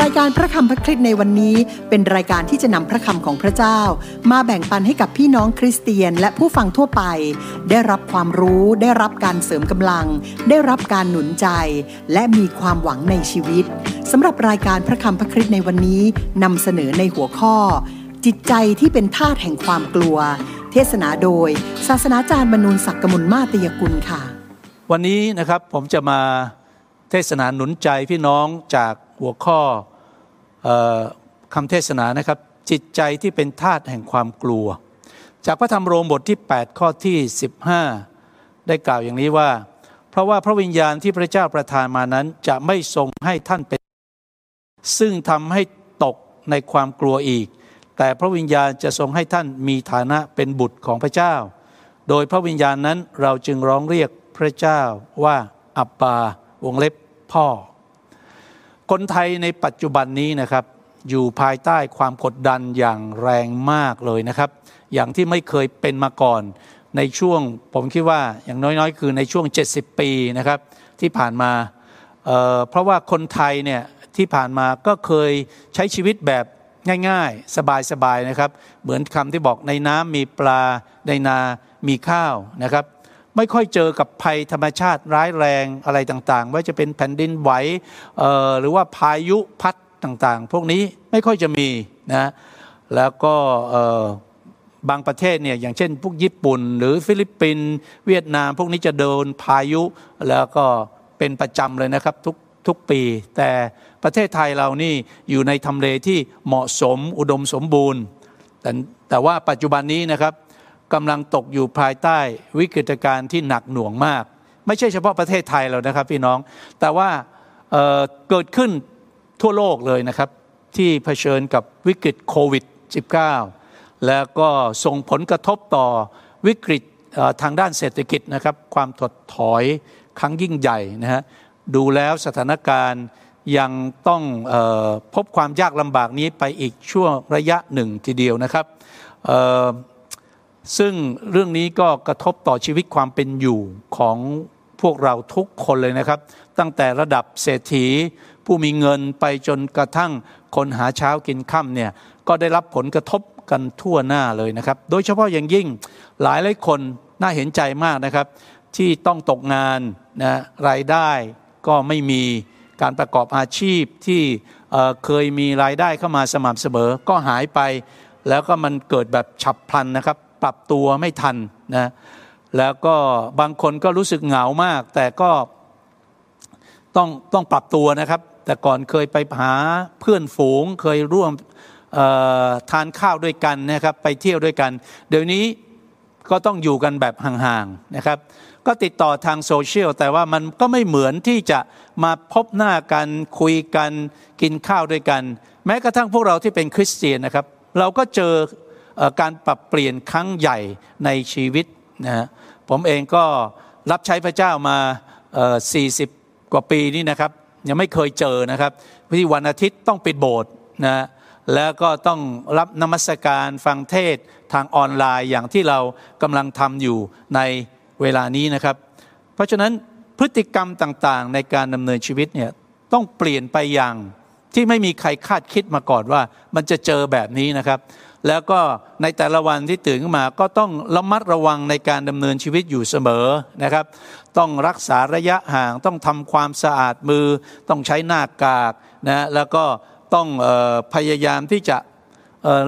รายการพระคำพระคริสต์ในวันนี้ เป็นรายการที่จะนำพระคำของพระเจ้า มาแบ่งปันให้กับพี่น้องคริสเตียนและผู้ฟังทั่วไป ได้รับความรู้ได้รับการเสริมกำลัง ได้รับการหนุนใจ และมีความหวังในชีวิตสำหรับรายการพระคำพระคริสต์ในวันนี้นำเสนอในหัวข้อ จิตใจที่เป็นทาสแห่งความกลัว เทศนาโดย ศาสนาจารย์บรรนูลศักดิ์กมลมาตยกุลค่ะ วันนี้นะครับผมจะมาเทศนาหนุนใจพี่น้องจาก หัวข้ออคำเทศนานะครับ จิตใจที่เป็นทาสแห่งความกลัว จากพระธรรมโรมบทที่ 8 ข้อที่ 15 ได้กล่าวอย่างนี้ว่า เพราะว่าพระวิญญาณที่พระเจ้าประทานมานั้นจะไม่ทรงให้ท่านเป็น ซึ่งทำให้ตกในความกลัวอีก แต่พระวิญญาณจะทรงให้ท่านมีฐานะเป็นบุตรของพระเจ้า โดยพระวิญญาณนั้นเราจึงร้องเรียกพระเจ้าว่าอับบาวงเล็บพ่อ คนไทยในปัจจุบันนี้นะครับ อยู่ภายใต้ความกดดันอย่างแรงมากเลยนะครับ อย่างที่ไม่เคยเป็นมาก่อนในช่วงผมคิดว่าอย่างน้อยๆ คือในช่วง 70 ปีนะครับ ที่ผ่านมาเเพราะว่าคนไทยเนี่ยที่ผ่านมาก็เคยใช้ชีวิตแบบง่ายๆ สบายๆนะครับ เหมือนคำที่บอกในน้ำมีปลาในนามีข้าวนะครับ ไม่ค่อยเจอกับภัยธรรมชาติร้ายแรงอะไรต่างๆ ว่าจะเป็นแผ่นดินไหวหรือว่าพายุพัดต่างๆ พวกนี้ไม่ค่อยจะมีนะแล้วก็บางประเทศเนี่ยอย่างเช่น พวกญี่ปุ่น หรือฟิลิปปินส์เวียดนาม พวกนี้จะโดนพายุแล้วก็เป็นประจำเลยนะครับทุกทุกปี แต่ประเทศไทยเรานี่อยู่ในทำเลที่เหมาะสมอุดมสมบูรณ์ แต่แต่ว่าปัจจุบันนี้นะครับ กำลังตกอยู่ภายใต้วิกฤตการณ์ที่หนักหน่วงมาก ไม่ใช่เฉพาะประเทศไทยเรานะครับพี่น้อง แต่ว่าเเกิดขึ้นทั่วโลกเลยนะครับ ที่เผชิญกับวิกฤตโควิด -19 แล้วก็ส่งผลกระทบต่อวิกฤตทางด้านเศรษฐกิจนะครับ ความถดถอยครั้งยิ่งใหญ่นะฮะดูแล้วสถานการณ์ยังต้องออพบความยากลำบากนี้ไปอีกช่วงระยะหนึ่งทีเดียวนะครับ ซึ่งเรื่องนี้ก็กระทบต่อชีวิตความเป็นอยู่ของพวกเราทุกคนเลยนะครับ ตั้งแต่ระดับเศรษฐี ผู้มีเงินไปจนกระทั่งคนหาเช้ากินค่ำเนี่ยก็ได้รับผลกระทบกันทั่วหน้าเลยนะครับ โดยเฉพาะอย่างยิ่งหลายหลายคนน่าเห็นใจมากนะครับ ที่ต้องตกงานนะรายได้ก็ไม่มีการประกอบอาชีพที่เคยมีรายได้เข้ามาสม่ำเสมอ ก็หายไป แล้วก็มันเกิดแบบฉับพลันนะครับ ปรับตัวไม่ทันนะแล้วก็บางคนก็รู้สึกเหงามาก แต่ก็ต้องต้องปรับตัวนะครับ แต่ก่อนเคยไปหาเพื่อนฝูงเคยร่วมทานข้าวด้วยกันนะครับ ไปเที่ยวด้วยกัน เดี๋ยวนี้ก็ต้องอยู่กันแบบห่างๆนะครับ ก็ติดต่อทางโซเชียลแต่ว่ามันก็ไม่เหมือนที่จะมาพบหน้ากันคุยกันกินข้าวด้วยกัน แม้กระทั่งพวกเราที่เป็นคริสเตียนนะครับ เราก็เจอ การปรับเปลี่ยนครั้งใหญ่ในชีวิตนะผมเองก็รับใช้พระเจ้ามา 40 กว่าปีนี่นะครับ ยังไม่เคยเจอนะครับที่วันอาทิตย์ต้องปิดโบสถ์นะแล้วก็ต้องรับนมัสการฟังเทศทางออนไลน์อย่างที่เรากำลังทำอยู่ในเวลานี้นะครับ เพราะฉะนั้นพฤติกรรมต่างๆ ในการดำเนินชีวิตเนี่ยต้องเปลี่ยนไปอย่างที่ไม่มีใครคาดคิดมาก่อนว่ามันจะเจอแบบนี้นะครับ แล้วก็ในแต่ละวันที่ตื่นขึ้นมาก็ต้องระมัดระวังในการดำเนินชีวิตอยู่เสมอนะครับ ต้องรักษาระยะห่างต้องทำความสะอาดมือ ต้องใช้หน้ากากนะแล้วก็ต้องออพยายามที่จะ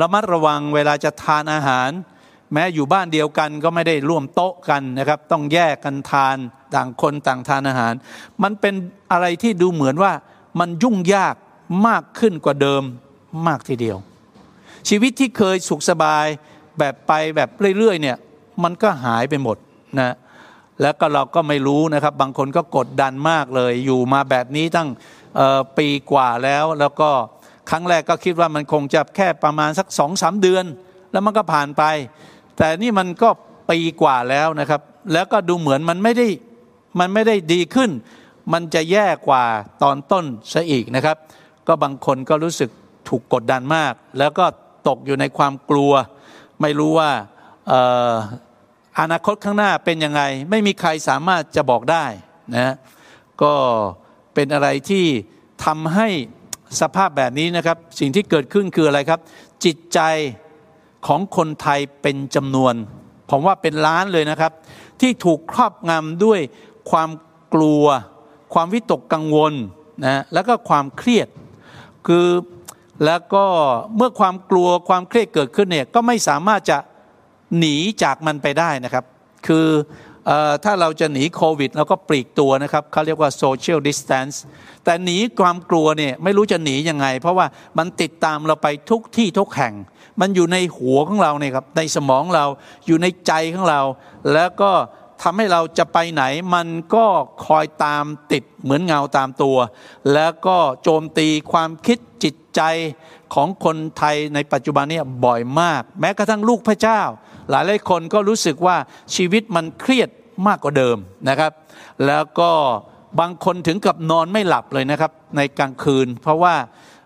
ระมัดระวังเวลาจะทานอาหาร แม้อยู่บ้านเดียวกันก็ไม่ได้ร่วมโต๊ะกันนะครับ ต้องแยกกันทานต่างคนต่างทานอาหาร มันเป็นอะไรที่ดูเหมือนว่ามันยุ่งยากมากขึ้นกว่าเดิมมากทีเดียว ชีวิตที่เคยสุขสบายแบบไปแบบเรื่อยๆเนี่ยมันก็หายไปหมดนะแล้วก็เราก็ไม่รู้นะครับ บางคนก็กดดันมากเลย อยู่มาแบบนี้ตั้งปีกว่าแล้วแล้วก็ครั้งแรกก็คิดว่ามันคงจะแค่ประมาณสักสองสามเดือน แล้วมันก็ผ่านไป แต่นี่มันก็ปีกว่าแล้วนะครับ แล้วก็ดูเหมือนมันไม่ได้มันไม่ได้ดีขึ้น มันจะแย่กว่าตอนต้นซะอีกนะครับ ก็บางคนก็รู้สึกถูกกดดันมาก แล้วก็ ตกอยู่ในความกลัว ไม่รู้ว่าอนาคตข้างหน้าเป็นยังไง ไม่มีใครสามารถจะบอกได้นะก็เป็นอะไรที่ทำให้สภาพแบบนี้นะครับ สิ่งที่เกิดขึ้นคืออะไรครับ จิตใจของคนไทยเป็นจำนวน ผมว่าเป็นล้านเลยนะครับ ที่ถูกครอบงำด้วยความกลัว ความวิตกกังวลนะแล้วก็ความเครียด คือ แล้วก็เมื่อความกลัวความเครียดเกิดขึ้นเนี่ยก็ไม่สามารถจะหนีจากมันไปได้นะครับ คือถ้าเราจะหนีโควิดเราก็ปลีกตัวนะครับเขาเรียกว่า social distance แต่หนีความกลัวเนี่ยไม่รู้จะหนียังไง เพราะว่ามันติดตามเราไปทุกที่ทุกแห่ง มันอยู่ในหัวของเราเนี่ยครับในสมองเราอยู่ในใจของเรา แล้วก็ ทำให้เราจะไปไหนมันก็คอยตามติดเหมือนเงาตามตัว แล้วก็โจมตีความคิดจิตใจของคนไทยในปัจจุบันนี้บ่อยมาก แม้กระทั่งลูกพระเจ้า หลายหลายคนก็รู้สึกว่าชีวิตมันเครียดมากกว่าเดิมนะครับ แล้วก็บางคนถึงกับนอนไม่หลับเลยนะครับ ในกลางคืน เพราะว่า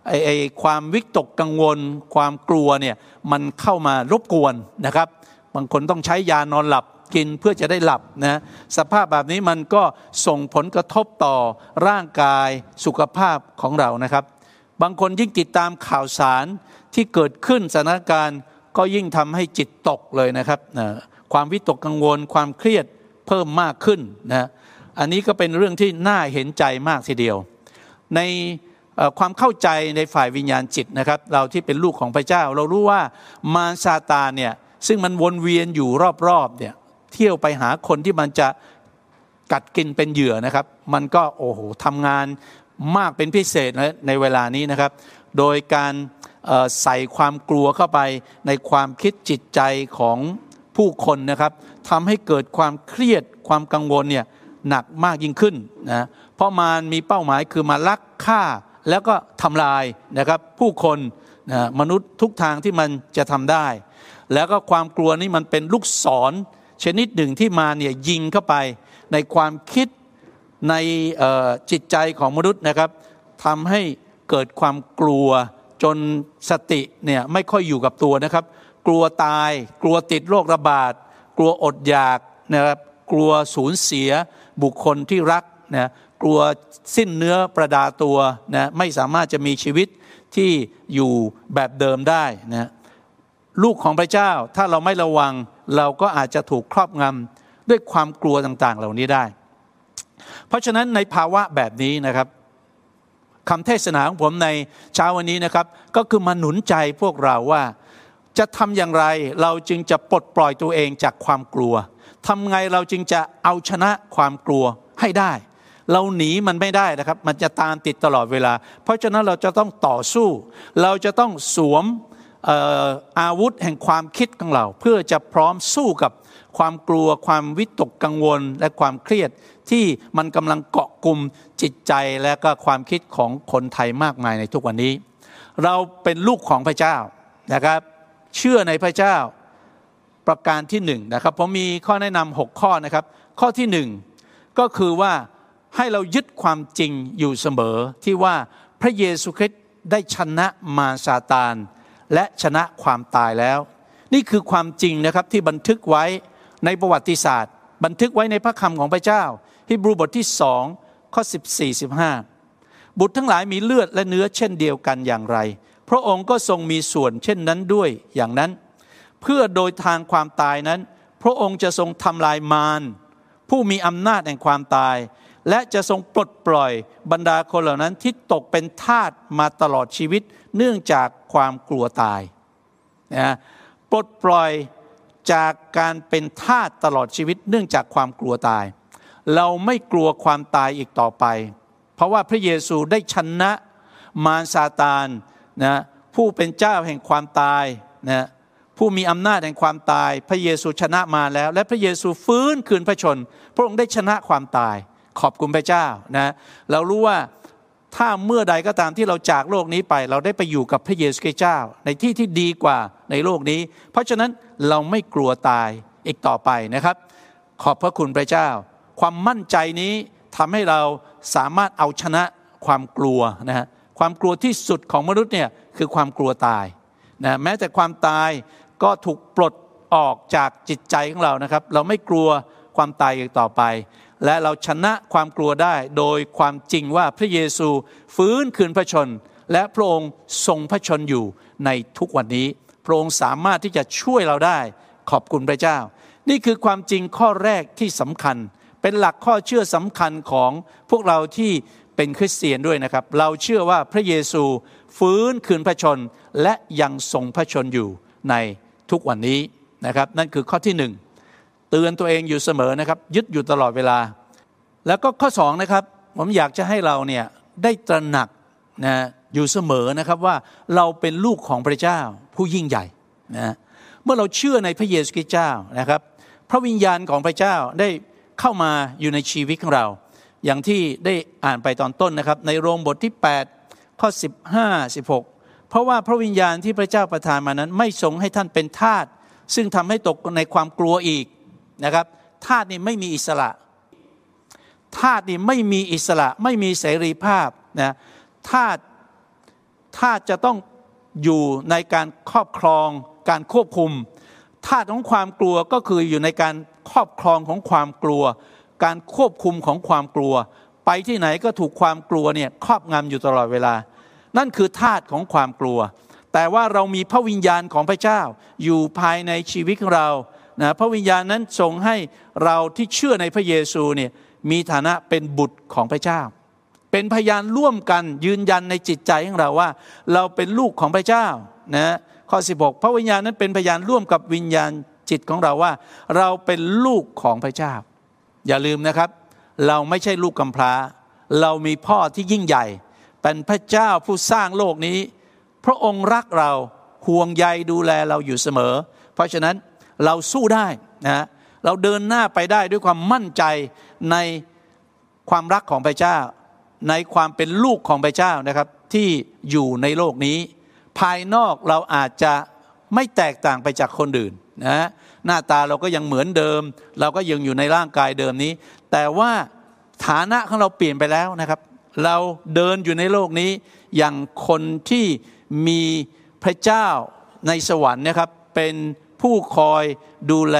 ไอ้ความวิตกกังวล ความกลัวเนี่ยมันเข้ามารบกวนนะครับ บางคนต้องใช้ยานอนหลับ กินเพื่อจะได้หลับนะสภาพแบบนี้มันก็ส่งผลกระทบต่อร่างกายสุขภาพของเรานะครับ บางคนยิ่งติดตามข่าวสารที่เกิดขึ้นสถานการณ์ก็ยิ่งทำให้จิตตกเลยนะครับนะความวิตกกังวลความเครียดเพิ่มมากขึ้นนะอันนี้ก็เป็นเรื่องที่น่าเห็นใจมากทีเดียว ในความเข้าใจในฝ่ายวิญญาณจิตนะครับ เราที่เป็นลูกของพระเจ้า เรารู้ว่ามารซาตานเนี่ยซึ่งมันวนเวียนอยู่รอบๆเนี่ย เที่ยวไปหาคนที่มันจะกัดกินเป็นเหยื่อนะครับ มันก็โอ้โหทำงานมากเป็นพิเศษในเวลานี้นะครับ โดยการใส่ความกลัวเข้าไปในความคิดจิตใจของผู้คนนะครับทำให้เกิดความเครียดความกังวลเนี่ยหนักมากยิ่งขึ้นนะเพราะมันมีเป้าหมายคือมาลักฆ่าแล้วก็ทำลายนะครับผู้คนนะมนุษย์ทุกทางที่มันจะทำได้ แล้วก็ความกลัวนี้มันเป็นลูกศร ชนิดหนึ่งที่มาเนี่ยยิงเข้าไปในความคิดในจิตใจของมนุษย์นะครับทำให้เกิดความกลัวจนสติเนี่ยไม่ค่อยอยู่กับตัวนะครับ กลัวตาย กลัวติดโรคระบาด กลัวอดอยากนะครับกลัวสูญเสียบุคคลที่รักนะกลัวสิ้นเนื้อประดาตัวนะไม่สามารถจะมีชีวิตที่อยู่แบบเดิมได้นะลูกของพระเจ้าถ้าเราไม่ระวัง เราก็อาจจะถูกครอบงำด้วยความกลัวต่างๆ เหล่านี้ได้ เพราะฉะนั้นในภาวะแบบนี้นะครับคำเทศนาของผมในเช้าวันนี้นะครับ ก็คือมาหนุนใจพวกเราว่าจะทำอย่างไรเราจึงจะปลดปล่อยตัวเองจากความกลัวทำไงเราจึงจะเอาชนะความกลัวให้ได้ เราหนีมันไม่ได้นะครับ มันจะตามติดตลอดเวลา เพราะฉะนั้นเราจะต้องต่อสู้ เราจะต้องสวม อาวุธแห่งความคิดของเรา เพื่อจะพร้อมสู้กับความกลัวความวิตกกังวลและความเครียดที่มันกำลังเกาะกลุ่มจิตใจและก็ความคิดของคนไทยมากมายในทุกวันนี้ เราเป็นลูกของพระเจ้านะครับ เชื่อในพระเจ้าประการที่หนึ่งนะครับผมมีข้อแนะนำหกข้อนะครับ ข้อที่หนึ่งก็คือว่าให้เรายึดความจริงอยู่เสมอที่ว่าพระเยซูคริสต์ได้ชนะมาซาตาน และชนะความตายแล้ว นี่คือความจริงนะครับที่บันทึกไว้ในประวัติศาสตร์ บันทึกไว้ในพระคำของพระเจ้าฮิบรูบทที่สองข้อ14 15 บุตรทั้งหลายมีเลือดและเนื้อเช่นเดียวกันอย่างไร พระองค์ก็ทรงมีส่วนเช่นนั้นด้วยอย่างนั้น เพื่อโดยทางความตายนั้น พระองค์จะทรงทำลายมารผู้มีอำนาจแห่งความตาย และจะทรงปลดปล่อยบรรดาคนเหล่านั้นที่ตกเป็นทาสมาตลอดชีวิต เนื่องจากความกลัวตายนะปลดปล่อยจากการเป็นทาสตลอดชีวิต เนื่องจากความกลัวตาย เราไม่กลัวความตายอีกต่อไป เพราะว่าพระเยซูได้ชนะมารซาตานนะผู้เป็นเจ้าแห่งความตายนะผู้มีอำนาจแห่งความตาย พระเยซูชนะมาแล้ว และพระเยซูฟื้นคืนพระชน พระองค์ได้ชนะความตาย ขอบคุณพระเจ้านะเรารู้ว่าถ้าเมื่อใดก็ตามที่เราจากโลกนี้ไป เราได้ไปอยู่กับพระเยซูคริสต์เจ้า ในที่ที่ดีกว่าในโลกนี้ เพราะฉะนั้นเราไม่กลัวตายอีกต่อไปนะครับ ขอบพระคุณพระเจ้า ความมั่นใจนี้ทำให้เราสามารถเอาชนะความกลัวนะฮะความกลัวที่สุดของมนุษย์เนี่ยคือความกลัวตายนะแม้แต่ความตายก็ถูกปลดออกจากจิตใจของเรานะครับ เราไม่กลัวความตายอีกต่อไป และเราชนะความกลัวได้โดยความจริงว่าพระเยซูฟื้นคืนพระชน และพระองค์ทรงพระชนอยู่ในทุกวันนี้ พระองค์สามารถที่จะช่วยเราได้ขอบคุณพระเจ้า นี่คือความจริงข้อแรกที่สำคัญ เป็นหลักข้อเชื่อสำคัญของพวกเราที่เป็นคริสเตียนด้วยนะครับ เราเชื่อว่าพระเยซูฟื้นคืนพระชน และยังทรงพระชนอยู่ในทุกวันนี้นะครับ นั่นคือข้อที่หนึ่ง เตือนตัวเองอยู่เสมอนะครับยึดอยู่ตลอดเวลา แล้วก็ข้อสองนะครับผมอยากจะให้เราเนี่ยได้ตระหนักนะอยู่เสมอนะครับว่าเราเป็นลูกของพระเจ้าผู้ยิ่งใหญ่นะเมื่อเราเชื่อในพระเยซูคริสต์เจ้านะครับ พระวิญญาณของพระเจ้าได้เข้ามาอยู่ในชีวิตของเรา อย่างที่ได้อ่านไปตอนต้นนะครับ ในโรมบทที่ 8 ข้อ 15 16 เพราะว่าพระวิญญาณที่พระเจ้าประทานมานั้น ไม่ทรงให้ท่านเป็นทาสซึ่งทำให้ตกในความกลัวอีก นะครับทาสนี่ไม่มีอิสระทาสนี่ไม่มีอิสระ ไม่มีเสรีภาพนะทาสทาสจะต้องอยู่ในการครอบครอง การควบคุมธาตุของความกลัวก็คืออยู่ในการครอบครองของความกลัว การควบคุมของความกลัว ไปที่ไหนก็ถูกความกลัวเนี่ยครอบงำอยู่ตลอดเวลา นั่นคือธาตุของความกลัว แต่ว่าเรามีพระวิญญาณของพระเจ้าอยู่ภายในชีวิตของเรา นะพระวิญญาณนั้นทรงให้เราที่เชื่อในพระเยซูเนี่ยมีฐานะเป็นบุตรของพระเจ้า เป็นพยานร่วมกันยืนยันในจิตใจของเราว่า เราเป็นลูกของพระเจ้านะข้อ 16 พระวิญญาณนั้นเป็นพยานร่วมกับวิญญาณจิตของเราว่า เราเป็นลูกของพระเจ้า อย่าลืมนะครับ เราไม่ใช่ลูกกำพร้า เรามีพ่อที่ยิ่งใหญ่ เป็นพระเจ้าผู้สร้างโลกนี้ พระองค์รักเราห่วงใยดูแลเราอยู่เสมอ เพราะฉะนั้น เราสู้ได้นะเราเดินหน้าไปได้ด้วยความมั่นใจในความรักของพระเจ้า ในความเป็นลูกของพระเจ้านะครับที่อยู่ในโลกนี้ ภายนอกเราอาจจะไม่แตกต่างไปจากคนอื่นนะหน้าตาเราก็ยังเหมือนเดิม เราก็ยังอยู่ในร่างกายเดิมนี้ แต่ว่าฐานะของเราเปลี่ยนไปแล้วนะครับ เราเดินอยู่ในโลกนี้ อย่างคนที่มีพระเจ้าในสวรรค์นะครับเป็น ผู้คอยดูแล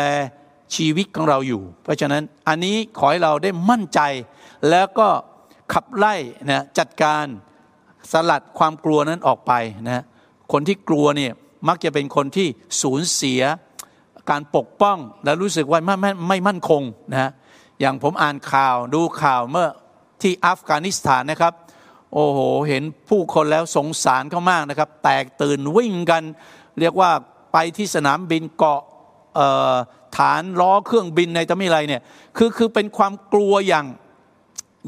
ชีวิตของเราอยู่ เพราะฉะนั้นอันนี้ขอให้เราได้มั่นใจ แล้วก็ขับไล่นะจัดการสลัดความกลัวนั้นออกไปนะคนที่กลัวเนี่ยมักจะเป็นคนที่สูญเสียการปกป้องและรู้สึกว่าไม่ไม่ไม่มั่นคงนะอย่างผมอ่านข่าวดูข่าวเมื่อที่อัฟกานิสถานนะครับ โอ้โห เห็นผู้คนแล้วสงสารเขามากนะครับ แตกตื่นวิ่งกัน เรียกว่า ไปที่สนามบินเกาะฐานล้อเครื่องบินในตะมิไรเนี่ยคือคือเป็นความกลัวอย่าง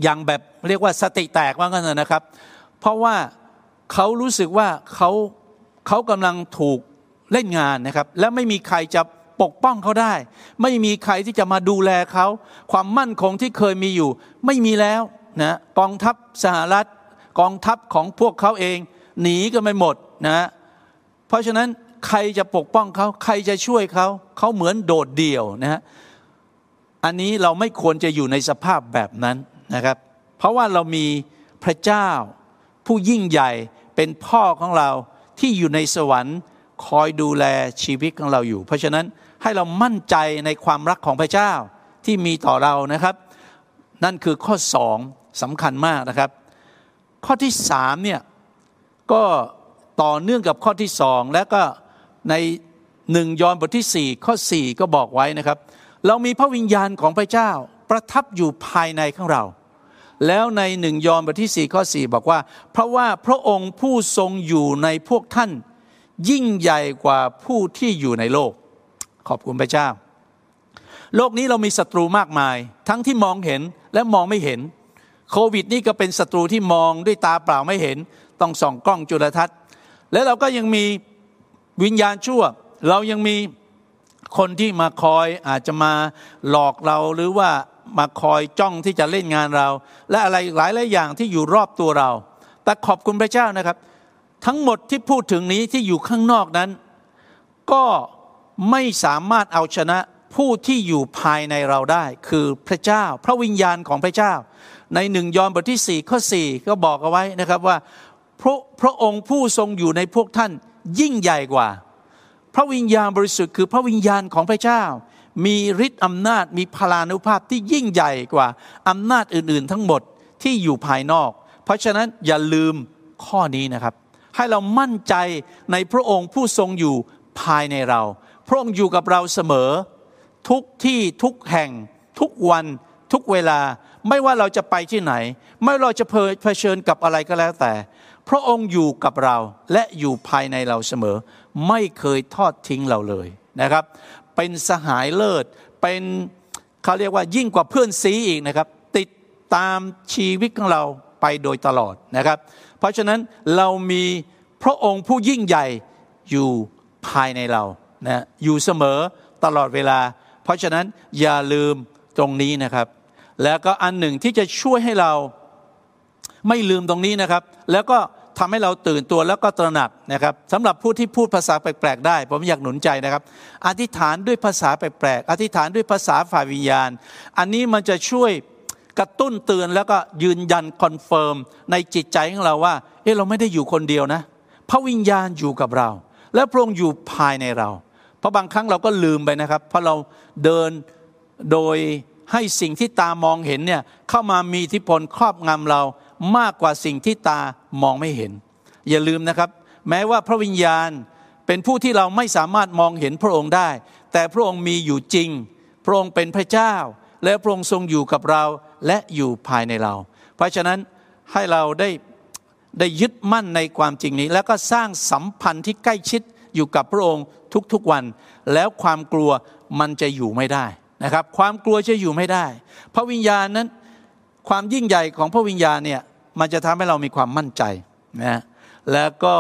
อย่างแบบเรียกว่าสติแตกว่ากันนะครับ เพราะว่าเขารู้สึกว่าเขาเขากำลังถูกเล่นงานนะครับ และไม่มีใครจะปกป้องเขาได้ ไม่มีใครที่จะมาดูแลเขาความมั่นคงที่เคยมีอยู่ ไม่มีแล้วนะกองทัพสหรัฐกองทัพของพวกเขาเอง หนีกันไปหมดนะเพราะฉะนั้น ใครจะปกป้องเขาใครจะช่วยเขาเขาเหมือนโดดเดี่ยวนะฮะอันนี้เราไม่ควรจะอยู่ในสภาพแบบนั้นนะครับ เพราะว่าเรามีพระเจ้า ผู้ยิ่งใหญ่เป็นพ่อของเราที่อยู่ในสวรรค์คอยดูแลชีวิตของเราอยู่ เพราะฉะนั้นให้เรามั่นใจในความรักของพระเจ้าที่มีต่อเรานะครับ นั่นคือข้อสองสำคัญมากนะครับ ข้อที่สามเนี่ยก็ต่อเนื่องกับข้อที่สองแล้วก็ ในหนึ่งยอห์นบทที่สี่ข้อสี่ก็บอกไว้นะครับ เรามีพระวิญญาณของพระเจ้าประทับอยู่ภายในของเรา แล้วในหนึ่งยอห์นบทที่สี่ข้อสี่บอกว่า เพราะว่าพระองค์ผู้ทรงอยู่ในพวกท่าน ยิ่งใหญ่กว่าผู้ที่อยู่ในโลก ขอบคุณพระเจ้า โลกนี้เรามีศัตรูมากมาย ทั้งที่มองเห็นและมองไม่เห็นโควิดนี่ก็เป็นศัตรูที่มองด้วยตาเปล่าไม่เห็น ต้องส่องกล้องจุลทรรศน์ และเราก็ยังมี วิญญาณชั่ว เรายังมีคนที่มาคอยอาจจะมาหลอกเราหรือว่ามาคอยจ้องที่จะเล่นงานเรา และอะไรหลายหลายอย่างที่อยู่รอบตัวเรา แต่ขอบคุณพระเจ้านะครับ ทั้งหมดที่พูดถึงนี้ที่อยู่ข้างนอกนั้น ก็ไม่สามารถเอาชนะผู้ที่อยู่ภายในเราได้ คือพระเจ้า พระวิญญาณของพระเจ้า ในหนึ่งยอห์นบทที่4ข้อ4ก็บอกเอาไว้นะครับว่าพระพระองค์ผู้ทรงอยู่ในพวกท่าน ยิ่งใหญ่กว่า พระวิญญาณบริสุทธิ์คือพระวิญญาณของพระเจ้า มีฤทธิ์อำนาจมีพลานุภาพที่ยิ่งใหญ่กว่าอำนาจอื่นๆ ทั้งหมดที่อยู่ภายนอก เพราะฉะนั้นอย่าลืมข้อนี้นะครับ ให้เรามั่นใจในพระองค์ผู้ทรงอยู่ภายในเรา พระองค์อยู่กับเราเสมอ ทุกที่ทุกแห่ง ทุกวันทุกเวลา ไม่ว่าเราจะไปที่ไหน ไม่ว่าเราจะเผชิญกับอะไรก็แล้วแต่ พระองค์อยู่กับเราและอยู่ภายในเราเสมอ ไม่เคยทอดทิ้งเราเลยนะครับ เป็นสหายเลิศเป็นเขาเรียกว่ายิ่งกว่าเพื่อนซีอีกนะครับ ติดตามชีวิตของเราไปโดยตลอดนะครับ เพราะฉะนั้นเรามีพระองค์ผู้ยิ่งใหญ่อยู่ภายในเรานะอยู่เสมอตลอดเวลา เพราะฉะนั้นอย่าลืมตรงนี้นะครับ แล้วก็อันหนึ่งที่จะช่วยให้เราไม่ลืมตรงนี้นะครับ แล้วก็ ทำให้เราตื่นตัวแล้วก็ตระหนักนะครับสำหรับผู้ที่พูดภาษาแปลกๆได้ ผมอยากหนุนใจนะครับ อธิษฐานด้วยภาษาแปลกๆอธิษฐานด้วยภาษาฝ่ายวิญญาณ อันนี้มันจะช่วยกระตุ้นเตือนแล้วก็ยืนยัน confirm ในจิตใจของเราว่าเออเราไม่ได้อยู่คนเดียวนะ พระวิญญาณอยู่กับเรา และพระองค์อยู่ภายในเรา เพราะบางครั้งเราก็ลืมไปนะครับ เพราะเราเดินโดยให้สิ่งที่ตามองเห็นเนี่ยเข้ามามีอิทธิพลครอบงำเรามากกว่าสิ่งที่ตา มองไม่เห็น อย่าลืมนะครับ แม้ว่าพระวิญญาณเป็นผู้ที่เราไม่สามารถมองเห็นพระองค์ได้ แต่พระองค์มีอยู่จริง พระองค์เป็นพระเจ้า และพระองค์ทรงอยู่กับเราและอยู่ภายในเรา เพราะฉะนั้นให้เราได้ได้ยึดมั่นในความจริงนี้ แล้วก็สร้างสัมพันธ์ที่ใกล้ชิดอยู่กับพระองค์ทุกๆวัน แล้วความกลัวมันจะอยู่ไม่ได้นะครับ ความกลัวจะอยู่ไม่ได้ พระวิญญาณนั้น ความยิ่งใหญ่ของพระวิญญาณเนี่ย มันจะทำให้เรามีความมั่นใจนะแล้วก็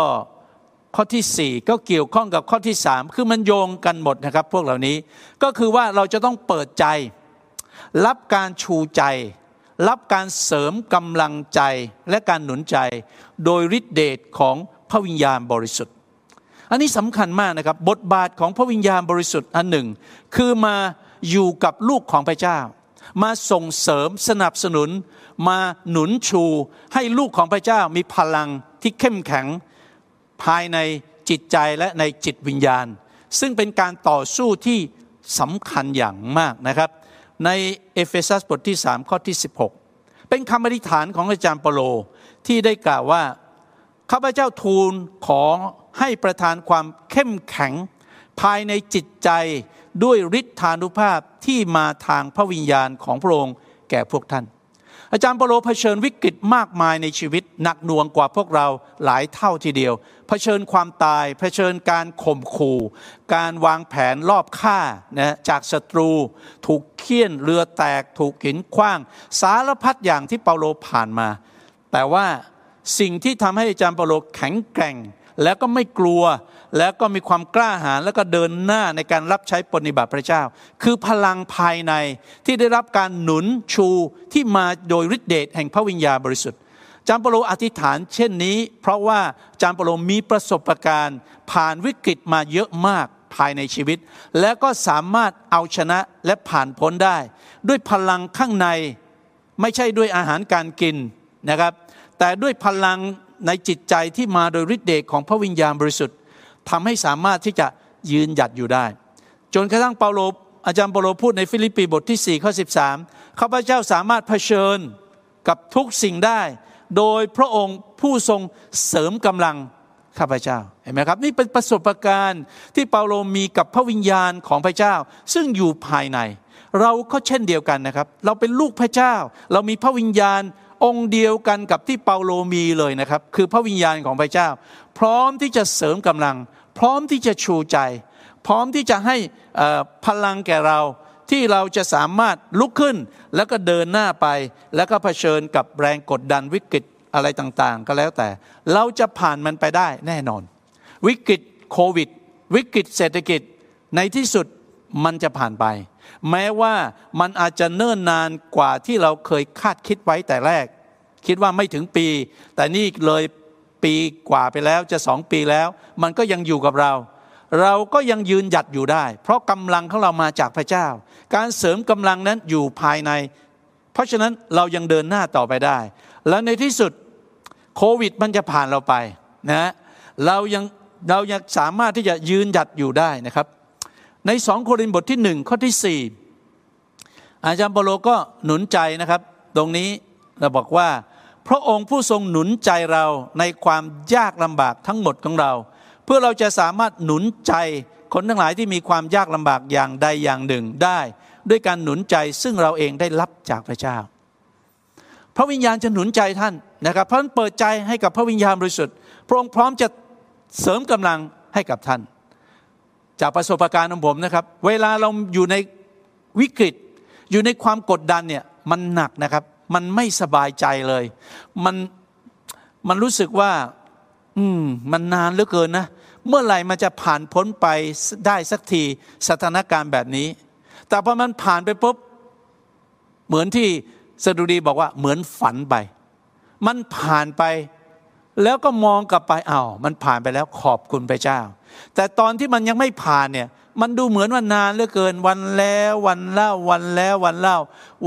ข้อที่ 4 ก็เกี่ยวข้องกับข้อที่ 3 คือมันโยงกันหมดนะครับ พวกเหล่านี้ก็คือว่าเราจะต้องเปิดใจ รับการชูใจ รับการเสริมกำลังใจและการหนุนใจ โดยฤทธิเดชของพระวิญญาณบริสุทธิ์ อันนี้สำคัญมากนะครับ บทบาทของพระวิญญาณบริสุทธิ์อันหนึ่ง คือมาอยู่กับลูกของพระเจ้า มาส่งเสริมสนับสนุน มาหนุนชู ให้ลูกของพระเจ้ามีพลังที่เข้มแข็งภายในจิตใจและในจิตวิญญาณ ซึ่งเป็นการต่อสู้ที่สำคัญอย่างมากนะครับ ในเอเฟซัสบทที่ 3 ข้อที่ 16 เป็นคำอธิษฐานของอาจารย์เปโลที่ได้กล่าวว่าข้าพเจ้าทูลขอให้ประทานความเข้มแข็ง ภายในจิตใจด้วยฤทธานุภาพที่มาทางพระวิญญาณของพระองค์แก่พวกท่าน อาจารย์เปโลเผชิญวิกฤตมากมายในชีวิตหนักหน่วงกว่าพวกเราหลายเท่าทีเดียว เผชิญความตาย เผชิญการข่มขู่ การวางแผนรอบฆ่านะจากศัตรู ถูกเคี่ยนเรือแตก ถูกหินคว้าง สารพัดอย่างที่เปาโลผ่านมา แต่ว่า สิ่งที่ทำให้อาจารย์เปโลแข็งแกร่ง แล้วก็ไม่กลัว แล้วก็มีความกล้าหาญแล้วก็เดินหน้าในการรับใช้ปฏิบัติพระเจ้า คือพลังภายในที่ได้รับการหนุนชูที่มาโดยฤทธิเดชแห่งพระวิญญาณบริสุทธิ์จามโปโลอธิษฐานเช่นนี้ เพราะว่าจามโปโลมีประสบการณ์ ผ่านวิกฤตมาเยอะมากภายในชีวิต และก็สามารถเอาชนะและผ่านพ้นได้ ด้วยพลังข้างในไม่ใช่ด้วยอาหารการกินนะครับ แต่ด้วยพลังในจิตใจที่มาโดยฤทธิเดชของพระวิญญาณบริสุทธิ์ทำให้สามารถที่จะยืนหยัดอยู่ได้ จนกระทั่งเปาโลอาจารย์เปาโลพูดในฟิลิปปีบทที่ 4 ข้อ 13ข้าพเจ้าสามารถเผชิญกับทุกสิ่งได้ โดยพระองค์ผู้ทรงเสริมกำลังข้าพเจ้าเห็นไหมครับ นี่เป็นประสบการณ์ที่เปาโลมีกับพระวิญญาณของพระเจ้า ซึ่งอยู่ภายใน เราก็เช่นเดียวกันนะครับ เราเป็นลูกพระเจ้า เรามีพระวิญญาณ องค์เดียวกันกับที่เปาโลมีเลยนะครับ คือพระวิญญาณของพระเจ้า พร้อมที่จะเสริมกำลัง พร้อมที่จะชูใจ พร้อมที่จะให้พลังแก่เราที่เราจะสามารถลุกขึ้นแล้วก็เดินหน้าไป แล้วก็เผชิญกับแรงกดดันวิกฤตอะไรต่างๆ ก็แล้วแต่ เราจะผ่านมันไปได้แน่นอน วิกฤตโควิด วิกฤตเศรษฐกิจในที่สุดมันจะผ่านไป แม้ว่ามันอาจจะเนิ่นนานกว่าที่เราเคยคาดคิดไว้แต่แรก คิดว่าไม่ถึงปี แต่นี่เลยปีกว่าไปแล้วจะสองปีแล้ว มันก็ยังอยู่กับเรา เราก็ยังยืนหยัดอยู่ได้ เพราะกำลังของเรามาจากพระเจ้า การเสริมกำลังนั้นอยู่ภายใน เพราะฉะนั้นเรายังเดินหน้าต่อไปได้ แล้วในที่สุดโควิดมันจะผ่านเราไปนะเรายังเรายังสามารถที่จะยืนหยัดอยู่ได้นะครับ ในสองโครินธ์บทที่หนึ่งข้อที่สี่อาจารย์เปโลก็หนุนใจนะครับ ตรงนี้เราบอกว่า พระองค์ผู้ทรงหนุนใจเราในความยากลำบากทั้งหมดของเรา เพื่อเราจะสามารถหนุนใจคนทั้งหลายที่มีความยากลำบากอย่างใดอย่างหนึ่งได้ ด้วยการหนุนใจซึ่งเราเองได้รับจากพระเจ้า พระวิญญาณจะหนุนใจท่านนะครับพราะนั้นเปิดใจให้กับพระวิญญาณบริสุทธิ์พระองค์พร้อมจะเสริมกำลังให้กับท่าน จากประสบการณ์ของผมนะครับ เวลาเราอยู่ในวิกฤต อยู่ในความกดดันเนี่ยมันหนักนะครับ มันไม่สบายใจเลย มันมันรู้สึกว่า อืม มันนานเหลือเกินนะ เมื่อไหร่มันจะผ่านพ้นไปได้สักทีสถานการณ์แบบนี้ แต่พอมันผ่านไปปุ๊บเหมือนที่สดุดีบอกว่าเหมือนฝันไป มันผ่านไป แล้วก็มองกลับไปอา้าวมันผ่านไปแล้วขอบคุณพระเจ้า แต่ตอนที่มันยังไม่ผ่านเนี่ยมันดูเหมือนว่านานเหลือเกินวันแล้ววันเล่าวันแล้ววันเล่า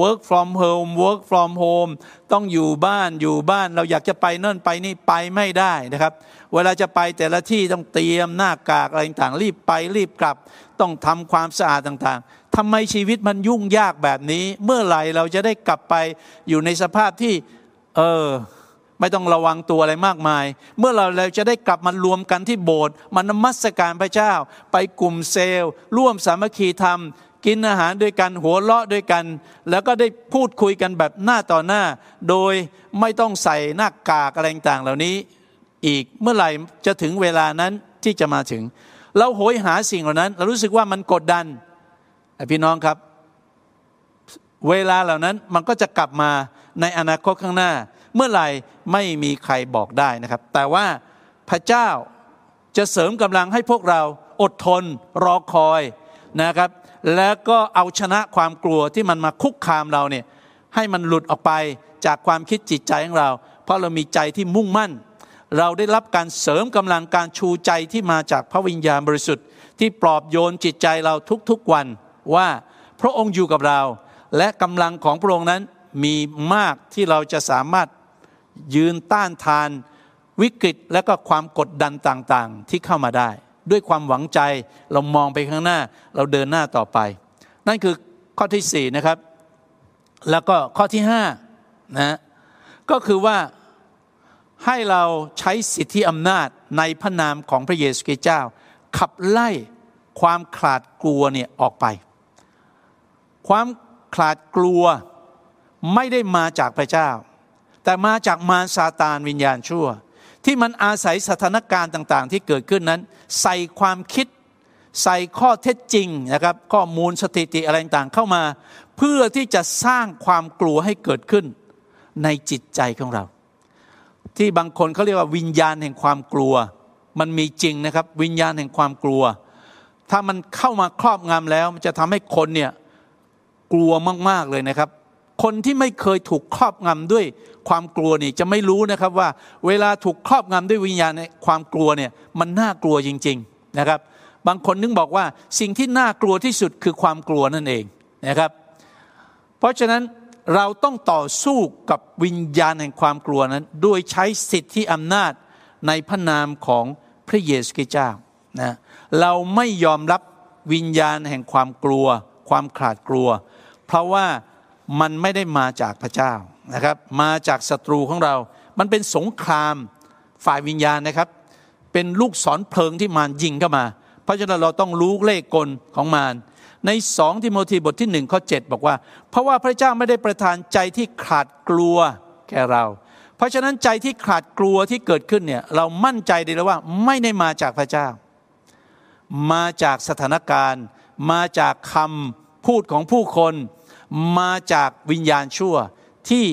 work from home work from home ต้องอยู่บ้านอยู่บ้านเราอยากจะไปนั่นไปนี่ไปไม่ได้นะครับ เวลาจะไปแต่ละที่ต้องเตรียมหน้ากากอะไรต่างรีบไปรีบกลับ ต้องทำความสะอาดต่างๆทำไมชีวิตมันยุ่งยากแบบนี้ เมื่อไหร่เราจะได้กลับไปอยู่ในสภาพที่ เออ ไม่ต้องระวังตัวอะไรมากมาย เมื่อเราเราจะได้กลับมารวมกันที่โบสถ์มานมัสการพระเจ้า ไปกลุ่มเซลล์ ร่วมสามัคคีธรรม กินอาหารด้วยกันหัวเราะด้วยกัน แล้วก็ได้พูดคุยกันแบบหน้าต่อหน้า โดยไม่ต้องใส่หน้ากากอะไรต่างเหล่านี้ อีกเมื่อไหร่จะถึงเวลานั้นที่จะมาถึง เราโหยหาสิ่งเหล่านั้น เรารู้สึกว่ามันกดดันพี่น้องครับ เวลาเหล่านั้นมันก็จะกลับมาในอนาคตข้างหน้า เมื่อไหร่ไม่มีใครบอกได้นะครับ แต่ว่าพระเจ้าจะเสริมกำลังให้พวกเราอดทนรอคอยนะครับ แล้วก็เอาชนะความกลัวที่มันมาคุกคามเราเนี่ยให้มันหลุดออกไปจากความคิดจิตใจของเรา เพราะเรามีใจที่มุ่งมั่น เราได้รับการเสริมกำลังการชูใจที่มาจากพระวิญญาณบริสุทธิ์ ที่ปลอบโยนจิตใจเราทุกๆวันว่าพระองค์อยู่กับเรา และกำลังของพระองค์นั้นมีมากที่เราจะสามารถ ยืนต้านทานวิกฤตและก็ความกดดันต่างๆ ที่เข้ามาได้ ด้วยความหวังใจเรามองไปข้างหน้า เราเดินหน้าต่อไป นั่นคือข้อที่สี่นะครับ แล้วก็ข้อที่ห้านะก็คือว่าให้เราใช้สิทธิอำนาจในพระนามของพระเยซูคริสต์เจ้า ขับไล่ความขาดกลัวเนี่ยออกไป ความขาดกลัวไม่ได้มาจากพระเจ้า แต่มาจากมารซาตานวิญญาณชั่ว ที่มันอาศัยสถานการณ์ต่างๆ ที่เกิดขึ้นนั้น ใส่ความคิดใส่ข้อเท็จจริงนะครับข้อมูลสถิติอะไรต่างๆเข้ามา เพื่อที่จะสร้างความกลัวให้เกิดขึ้นในจิตใจของเรา ที่บางคนเขาเรียกว่าวิญญาณแห่งความกลัว มันมีจริงนะครับ วิญญาณแห่งความกลัว ถ้ามันเข้ามาครอบงำแล้ว มันจะทำให้คนเนี่ยกลัวมากๆเลยนะครับ คนที่ไม่เคยถูกครอบงำด้วยความกลัวนี่จะไม่รู้นะครับว่า เวลาถูกครอบงำด้วยวิญญาณในความกลัวเนี่ยมันน่ากลัวจริง ๆนะครับ บางคนนึกบอกว่าสิ่งที่น่ากลัวที่สุดคือความกลัวนั่นเองนะครับ เพราะฉะนั้นเราต้องต่อสู้กับวิญญาณแห่งความกลัวนั้นด้วยใช้สิทธิอำนาจในพระนามของพระเยซูคริสต์เจ้านะเราไม่ยอมรับวิญญาณแห่งความกลัว ความขาดกลัว เพราะว่า มันไม่ได้มาจากพระเจ้านะครับ มาจากศัตรูของเรา มันเป็นสงครามฝ่ายวิญญาณนะครับ เป็นลูกศรเพลิงที่มารยิงเข้ามา เพราะฉะนั้นเราต้องรู้เลขกลของมารในสองทิโมธีบทที่หนึ่งข้อ7บอกว่า เพราะว่าพระเจ้าไม่ได้ประทานใจที่ขาดกลัวแก่เรา เพราะฉะนั้นใจที่ขาดกลัวที่เกิดขึ้นเนี่ยเรามั่นใจดีแล้วว่าไม่ได้มาจากพระเจ้า มาจากสถานการณ์ มาจากคำพูดของผู้คน มาจากวิญญาณชั่วที่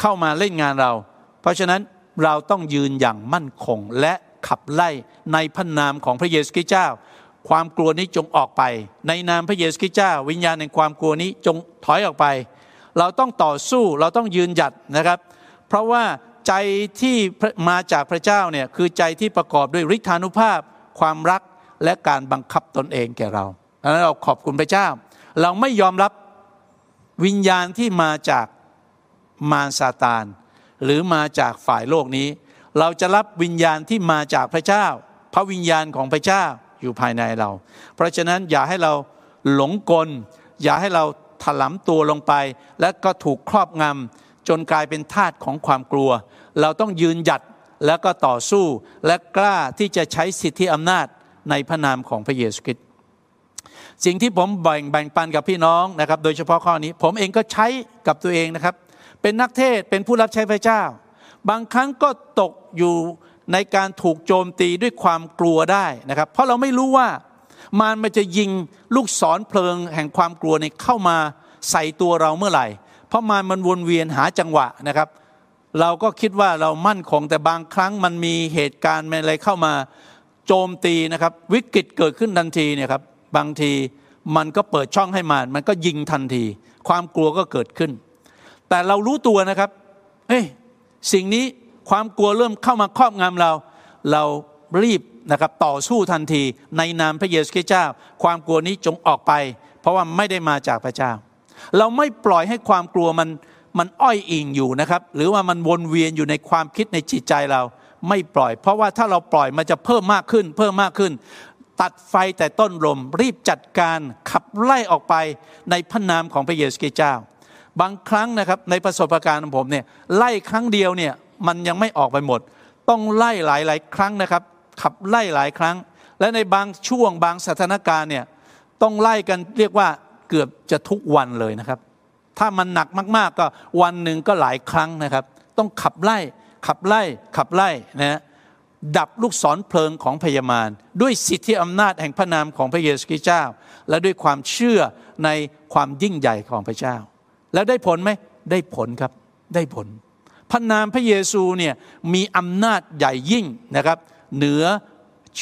เข้ามาเล่นงานเรา เพราะฉะนั้นเราต้องยืนอย่างมั่นคงและขับไล่ในพระนามของพระเยซูคริสต์เจ้า ความกลัวนี้จงออกไป ในนามพระเยซูคริสต์เจ้า วิญญาณในความกลัวนี้จงถอยออกไป เราต้องต่อสู้เราต้องยืนหยัดนะครับ เพราะว่าใจที่มาจากพระเจ้าเนี่ยคือใจที่ประกอบด้วยฤทธานุภาพ ความรักและการบังคับตนเองแก่เราดังนั้นเราขอบคุณพระเจ้า เราไม่ยอมรับ วิญญาณที่มาจากมารซาตาน หรือมาจากฝ่ายโลกนี้ เราจะรับวิญญาณที่มาจากพระเจ้า พระวิญญาณของพระเจ้าอยู่ภายในเรา เพราะฉะนั้นอย่าให้เราหลงกล อย่าให้เราถลำตัวลงไป และก็ถูกครอบงำจนกลายเป็นทาสของความกลัว เราต้องยืนหยัดแล้วก็ต่อสู้และกล้าที่จะใช้สิทธิอำนาจในพระนามของพระเยซูคริสต์ สิ่งที่ผมแบ่งแบ่งปันกับพี่น้องนะครับ โดยเฉพาะข้อนี้ ผมเองก็ใช้กับตัวเองนะครับ เป็นนักเทศเป็นผู้รับใช้พระเจ้า บางครั้งก็ตกอยู่ในการถูกโจมตีด้วยความกลัวได้นะครับ เพราะเราไม่รู้ว่ามารมันจะยิงลูกศรเพลิงแห่งความกลัวในเข้ามาใส่ตัวเราเมื่อไหร่ เพราะมารมันวนเวียนหาจังหวะนะครับ เราก็คิดว่าเรามั่นคงแต่บางครั้งมันมีเหตุการณ์อะไรเข้ามาโจมตีนะครับ วิกฤตเกิดขึ้นทันทีเนี่ยครับ บางทีมันก็เปิดช่องให้มามันก็ยิงทันที ความกลัวก็เกิดขึ้น แต่เรารู้ตัวนะครับเฮ้ยสิ่งนี้ความกลัวเริ่มเข้ามาครอบงำเรา เรารีบนะครับต่อสู้ทันทีในนามพระเยซูคริสต์เจ้า ความกลัวนี้จงออกไป เพราะว่าไม่ได้มาจากพระเจ้า เราไม่ปล่อยให้ความกลัวมันมันอ้อยอิงอยู่นะครับ หรือว่ามันวนเวียนอยู่ในความคิดในจิตใจเรา ไม่ปล่อย เพราะว่าถ้าเราปล่อยมันจะเพิ่มมากขึ้น เพิ่มมากขึ้น ตัดไฟแต่ต้นลม รีบจัดการขับไล่ออกไปในพระนามของพระเยซูคริสต์เจ้า บางครั้งนะครับในประสบการณ์ของผมเนี่ยไล่ครั้งเดียวเนี่ยมันยังไม่ออกไปหมด ต้องไล่หลายหลายครั้งนะครับ ขับไล่หลายครั้ง และในบางช่วงบางสถานการณ์เนี่ยต้องไล่กันเรียกว่าเกือบจะทุกวันเลยนะครับ ถ้ามันหนักมากๆก็วันหนึ่งก็หลายครั้งนะครับ ต้องขับไล่ขับไล่ขับไล่นะ ดับลูกศรเพลิงของพญามารด้วยสิทธิอำนาจแห่งพระนามของพระเยซูคริสต์เจ้า และด้วยความเชื่อในความยิ่งใหญ่ของพระเจ้า แล้วได้ผลไหมได้ผลครับได้ผล พระนามพระเยซูเนี่ยมีอำนาจใหญ่ยิ่งนะครับ เหนือ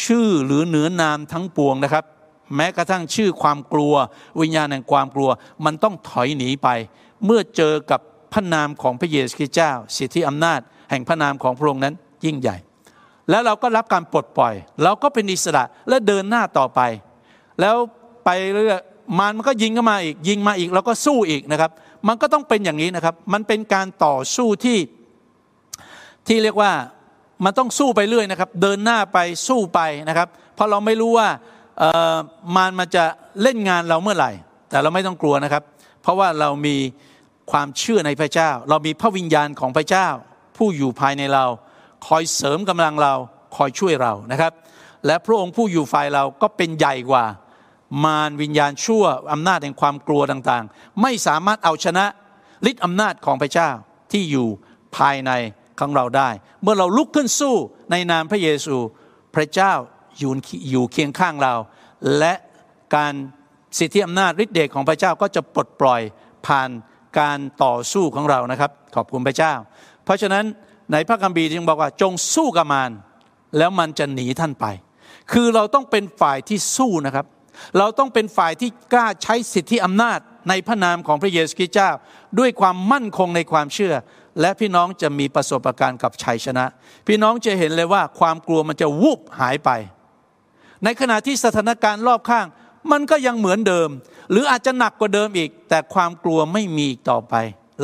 ชื่อหรือเหนือนามทั้งปวงนะครับ แม้กระทั่งชื่อความกลัว วิญญาณแห่งความกลัว มันต้องถอยหนีไป เมื่อเจอกับพระนามของพระเยซูคริสต์เจ้า สิทธิอำนาจ แห่งพระนามของพระองค์นั้นยิ่งใหญ่ แล้วเราก็รับการปลดปล่อย เราก็เป็นอิสระและเดินหน้าต่อไป แล้วไปเรื่อยมันมันก็ยิงเข้ามาอีกยิงมาอีกเราก็สู้อีกนะครับ มันก็ต้องเป็นอย่างนี้นะครับ มันเป็นการต่อสู้ที่ที่เรียกว่ามันต้องสู้ไปเรื่อยนะครับ เดินหน้าไปสู้ไปนะครับ เพราะเราไม่รู้ว่ามารมันจะเล่นงานเราเมื่อไหร่ แต่เราไม่ต้องกลัวนะครับ เพราะว่าเรามีความเชื่อในพระเจ้า เรามีพระวิญญาณของพระเจ้า ผู้อยู่ภายในเรา คอยเสริมกำลังเราคอยช่วยเรานะครับ และพระองค์ผู้อยู่ฝ่ายเราก็เป็นใหญ่กว่ามารวิญญาณชั่วอำนาจแห่งความกลัวต่างๆ ไม่สามารถเอาชนะฤทธิ์อำนาจของพระเจ้าที่อยู่ภายในของเราได้ เมื่อเราลุกขึ้นสู้ในนามพระเยซู พระเจ้าอยู่อยู่เคียงข้างเรา และการสิทธิอำนาจฤทธิเดชของพระเจ้าก็จะปลดปล่อยผ่านการต่อสู้ของเรานะครับ ขอบคุณพระเจ้า เพราะฉะนั้น ในพระคัมภีร์จึงบอกว่าจงสู้กับมารแล้วมันจะหนีท่านไป คือเราต้องเป็นฝ่ายที่สู้นะครับ เราต้องเป็นฝ่ายที่กล้าใช้สิทธิอำนาจในพระนามของพระเยซูคริสต์เจ้า ด้วยความมั่นคงในความเชื่อ และพี่น้องจะมีประสบการณ์กับชัยชนะ พี่น้องจะเห็นเลยว่าความกลัวมันจะวุบหายไป ในขณะที่สถานการณ์รอบข้าง มันก็ยังเหมือนเดิม หรืออาจจะหนักกว่าเดิมอีก แต่ความกลัวไม่มีอีกต่อไป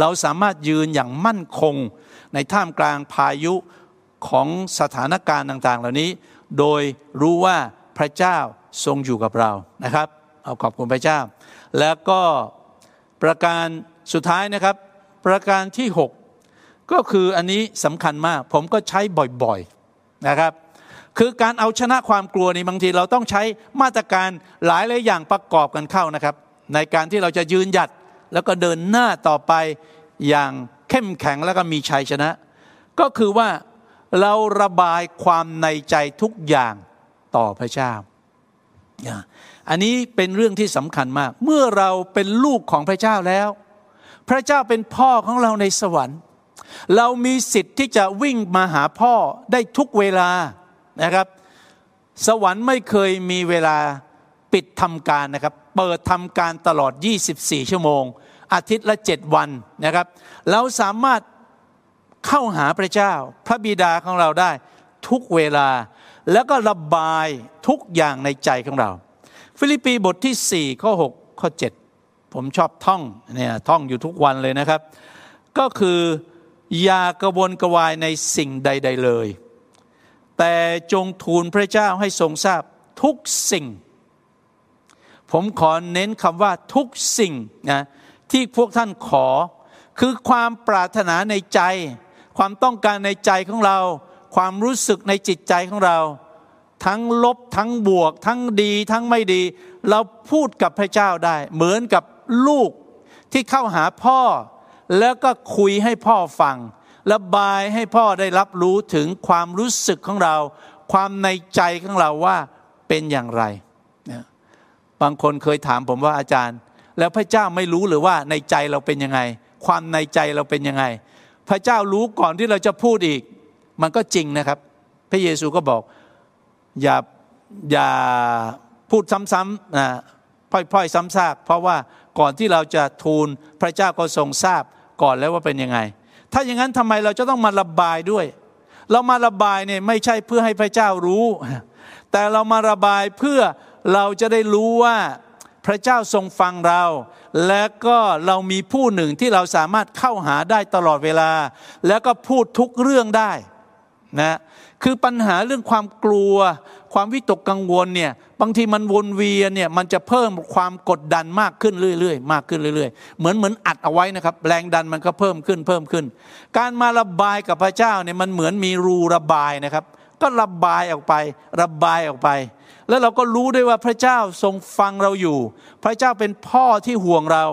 เราสามารถยืนอย่างมั่นคง ในท่ามกลางพายุของสถานการณ์ต่าง ๆ เหล่านี้ โดยรู้ว่าพระเจ้าทรงอยู่กับเรานะครับ เอาขอบคุณพระเจ้า แล้วก็ประการสุดท้ายนะครับ ประการที่ 6 ก็คืออันนี้สำคัญมาก ผมก็ใช้บ่อยๆนะครับ คือการเอาชนะความกลัวนี่บางทีเราต้องใช้มาตรการหลายหลายอย่างประกอบกันเข้านะครับ ในการที่เราจะยืนหยัดแล้วก็เดินหน้าต่อไปอย่าง เข้มแข็งแล้วก็มีชัยชนะ ก็คือว่าเราระบายความในใจทุกอย่างต่อพระเจ้า อันนี้เป็นเรื่องที่สำคัญมาก เมื่อเราเป็นลูกของพระเจ้าแล้ว พระเจ้าเป็นพ่อของเราในสวรรค์ เรามีสิทธิ์ที่จะวิ่งมาหาพ่อได้ทุกเวลานะครับ สวรรค์ไม่เคยมีเวลาปิดทำการนะครับ เปิดทำการตลอด 24 ชั่วโมง อาทิตย์ละ7วันนะครับ เราสามารถเข้าหาพระเจ้า พระบิดาของเราได้ทุกเวลา แล้วก็ระบายทุกอย่างในใจของเรา ฟิลิปปีบทที่ 4 ข้อ 6 ข้อ 7 ผมชอบท่องเนี่ยท่องอยู่ทุกวันเลยนะครับ ก็คืออย่ากระวนกระวายในสิ่งใด ๆเลย แต่จงทูลพระเจ้าให้ทรงทราบทุกสิ่ง ผมขอเน้นคำว่าทุกสิ่งนะ ที่พวกท่านขอ คือความปรารถนาในใจ ความต้องการในใจของเรา ความรู้สึกในจิตใจของเรา ทั้งลบทั้งบวก ทั้งดีทั้งไม่ดี เราพูดกับพระเจ้าได้ เหมือนกับลูกที่เข้าหาพ่อ แล้วก็คุยให้พ่อฟังระบายให้พ่อได้รับรู้ถึงความรู้สึกของเรา ความในใจของเราว่าเป็นอย่างไร บางคนเคยถามผมว่าอาจารย์ แล้วพระเจ้าไม่รู้หรือว่าในใจเราเป็นยังไง ความในใจเราเป็นยังไง พระเจ้ารู้ก่อนที่เราจะพูดอีก มันก็จริงนะครับ พระเยซูก็บอก อย่าอย่าพูดซ้ำๆนะพ่อยๆซ้ำซากเพราะว่าก่อนที่เราจะทูลพระเจ้าก็ทรงทราบก่อนแล้วว่าเป็นยังไง ถ้าอย่างนั้นทำไมเราจะต้องมาระบายด้วย เรามาระบายเนี่ยไม่ใช่เพื่อให้พระเจ้ารู้ แต่เรามาระบายเพื่อเราจะได้รู้ว่า พระเจ้าทรงฟังเรา และก็เรามีผู้หนึ่งที่เราสามารถเข้าหาได้ตลอดเวลา แล้วก็พูดทุกเรื่องได้นะคือปัญหาเรื่องความกลัว ความวิตกกังวลเนี่ยบางทีมันวนเวียนเนี่ยมันจะเพิ่มความกดดันมากขึ้นเรื่อยๆ มากขึ้นเรื่อยๆ เหมือนเหมือนอัดเอาไว้นะครับแรงดันมันก็เพิ่มขึ้นเพิ่มขึ้น การมาระบายกับพระเจ้าเนี่ยมันเหมือนมีรูระบายนะครับ ก็ระบายออกไประบายออกไป แล้วเราก็รู้ด้วยว่าพระเจ้าทรงฟังเราอยู่ พระเจ้าเป็นพ่อที่ห่วงเรา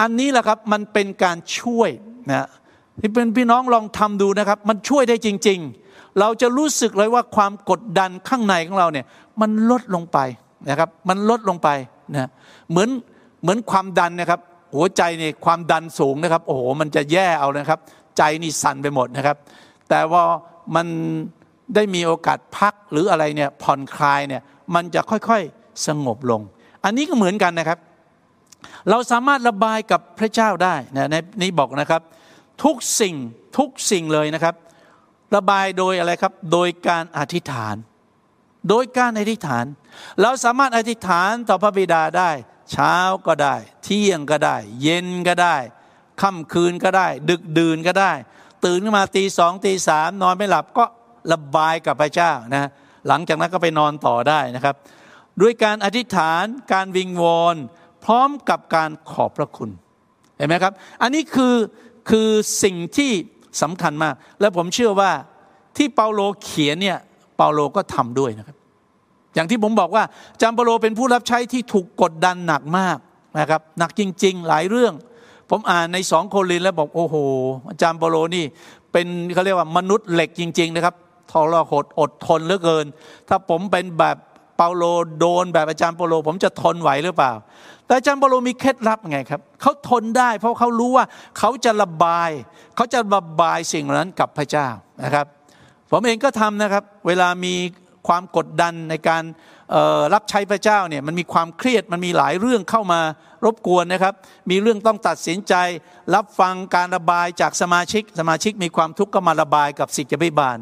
อันนี้แหละครับมันเป็นการช่วยนะที่เป็นพี่น้องลองทำดูนะครับ มันช่วยได้จริง ๆ เราจะรู้สึกเลยว่าความกดดันข้างในของเราเนี่ยมันลดลงไปนะครับ มันลดลงไปนะเหมือนเหมือนความดันนะครับ หัวใจเนี่ยความดันสูงนะครับ โอ้โหมันจะแย่เอานะครับ ใจนี่สั่นไปหมดนะครับ แต่ว่ามันได้มีโอกาสพักหรืออะไรเนี่ยผ่อนคลายเนี่ย มันจะค่อยๆสงบลง อันนี้ก็เหมือนกันนะครับ เราสามารถระบายกับพระเจ้าได้นะในนี้บอกนะครับ ทุกสิ่งทุกสิ่งเลยนะครับ ระบายโดยอะไรครับ โดยการอธิษฐาน โดยการอธิษฐาน เราสามารถอธิษฐานต่อพระบิดาได้ เช้าก็ได้ เที่ยงก็ได้ เย็นก็ได้ค่ำคืนก็ได้ ดึกดื่นก็ได้ ตื่นขึ้นมาตีสองตีสามนอนไม่หลับก็ระบายกับพระเจ้านะ หลังจากนั้นก็ไปนอนต่อได้นะครับ ด้วยการอธิษฐานการวิงวอนพร้อมกับการขอบพระคุณ เห็นไหมครับ อันนี้คือคือสิ่งที่สำคัญมาก และผมเชื่อว่าที่เปาโลเขียนเนี่ยเปาโลก็ทำด้วยนะครับ อย่างที่ผมบอกว่าจามเปาโลเป็นผู้รับใช้ที่ถูกกดดันหนักมากนะครับหนักจริง ๆ หลายเรื่อง ผมอ่านในสองโคลินแล้วบอกโอ้โหอาจารย์เปาโลนี่เป็นเขาเรียกว่ามนุษย์เหล็กจริง ๆ นะครับ ทรหดอดทนเหลือเกิน ถ้าผมเป็นแบบเปาโลโดนแบบอาจารย์เปาโล ผมจะทนไหวหรือเปล่า แต่อาจารย์เปาโลมีเคล็ดลับไงครับเขาทนได้ เพราะเขารู้ว่าเขาจะระบาย เขาจะระบายสิ่งนั้นกับพระเจ้านะครับ ผมเองก็ทำนะครับ เวลามีความกดดันในการรับใช้พระเจ้าเนี่ยมันมีความเครียดมันมีหลายเรื่องเข้ามารบกวนนะครับ มีเรื่องต้องตัดสินใจ รับฟังการระบายจากสมาชิก สมาชิกมีความทุกข์ก็มาระบายกับสิทธิบิบาล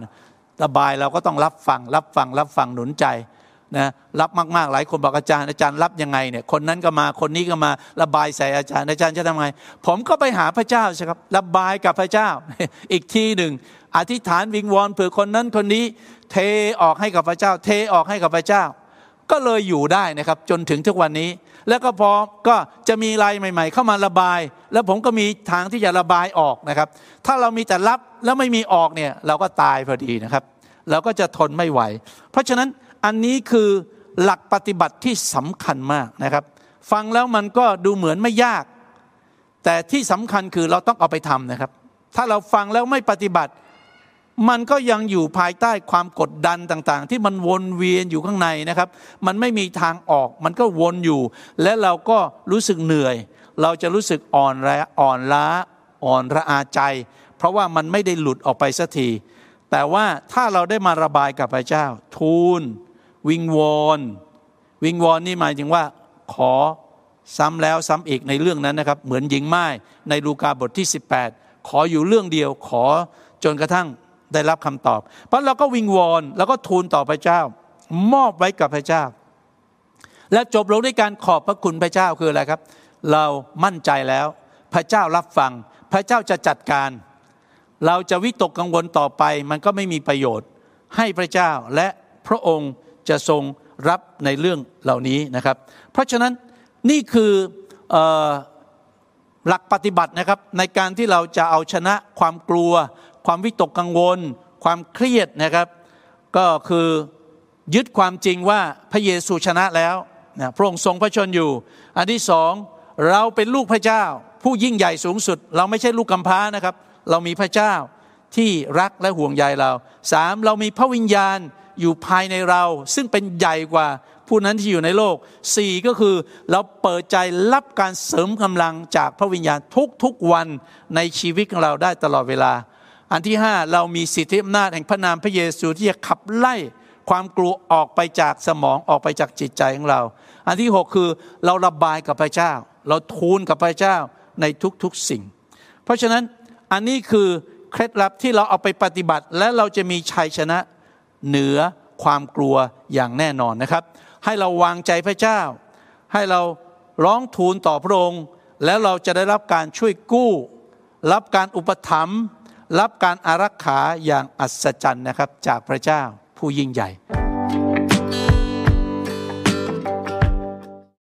ระบายเราก็ต้องรับฟัง รับฟัง รับฟังหนุนใจนะรับมากๆหลายคนบอกอาจารย์อาจารย์รับยังไงเนี่ยคนนั้นก็มาคนนี้ก็มาระบายใส่อาจารย์อาจารย์จะทำไง ผมก็ไปหาพระเจ้าใช่ครับระบายกับพระเจ้า อีกทีหนึ่งอธิษฐานวิงวอนเผื่อคนนั้นคนนี้ เทออกให้กับพระเจ้า เทออกให้กับพระเจ้า ก็เลยอยู่ได้นะครับจนถึงทุกวันนี้ แล้วก็พอก็จะมีลายใหม่ ๆ เข้ามาระบาย แล้วผมก็มีทางที่จะระบายออกนะครับ ถ้าเรามีแต่รับแล้วไม่มีออกเนี่ยเราก็ตายพอดีนะครับ เราก็จะทนไม่ไหว เพราะฉะนั้นอันนี้คือหลักปฏิบัติที่สำคัญมากนะครับ ฟังแล้วมันก็ดูเหมือนไม่ยาก แต่ที่สำคัญคือเราต้องเอาไปทำนะครับ ถ้าเราฟังแล้วไม่ปฏิบัติ มันก็ยังอยู่ภายใต้ความกดดันต่างๆ ที่มันวนเวียนอยู่ข้างในนะครับ มันไม่มีทางออก มันก็วนอยู่ และเราก็รู้สึกเหนื่อย เราจะรู้สึกอ่อนแรอ่อนล้า อ่อนระอาใจ เพราะว่ามันไม่ได้หลุดออกไปสักที แต่ว่าถ้าเราได้มาระบายกับพระเจ้า ทูล วิงวอนวิงวอนนี่หมายถึงว่า ขอซ้ำแล้วซ้ำอีกในเรื่องนั้นนะครับ เหมือนหญิงไม้ในลูกาบทที่ 18 ขออยู่เรื่องเดียว ขอจนกระทั่ง ได้รับคำตอบ เพราะเราก็วิงวอนแล้วก็ทูลต่อพระเจ้า มอบไว้กับพระเจ้า และจบลงด้วยการขอบพระคุณพระเจ้าคืออะไรครับ เรามั่นใจแล้ว พระเจ้ารับฟัง พระเจ้าจะจัดการ เราจะวิตกกังวลต่อไป มันก็ไม่มีประโยชน์ ให้พระเจ้าและพระองค์จะทรงรับในเรื่องเหล่านี้นะครับ เพราะฉะนั้นนี่คืออหลักปฏิบัตินะครับในการที่เราจะเอาชนะความกลัว ความวิตกกังวล ความเครียดนะครับ ก็คือยึดความจริงว่าพระเยซูชนะแล้วนะพระองค์ทรงพระชนอยู่ อันที่สองเราเป็นลูกพระเจ้า ผู้ยิ่งใหญ่สูงสุด เราไม่ใช่ลูกกำพร้านะครับ เรามีพระเจ้าที่รักและห่วงใยเราสามเรามีพระวิญญาณอยู่ภายในเรา ซึ่งเป็นใหญ่กว่าผู้นั้นที่อยู่ในโลกสี่ก็คือเราเปิดใจรับการเสริมกำลังจากพระวิญญาณทุกๆวันในชีวิตของเราได้ตลอดเวลา อันที่ห้าเรามีสิทธิอำนาจแห่งพระนามพระเยซูที่จะขับไล่ความกลัวออกไปจากสมองออกไปจากจิตใจของเรา อันที่หกคือเราระบายกับพระเจ้า เราทูลกับพระเจ้าในทุกๆสิ่ง เพราะฉะนั้นอันนี้คือเคล็ดลับที่เราเอาไปปฏิบัติ และเราจะมีชัยชนะเหนือความกลัวอย่างแน่นอนนะครับ ให้เราวางใจพระเจ้า ให้เราร้องทูลต่อพระองค์ แล้วเราจะได้รับการช่วยกู้ รับการอุปถัมภ์ รับการอารักขาอย่างอัศจรรย์นะครับจากพระเจ้าผู้ยิ่งใหญ่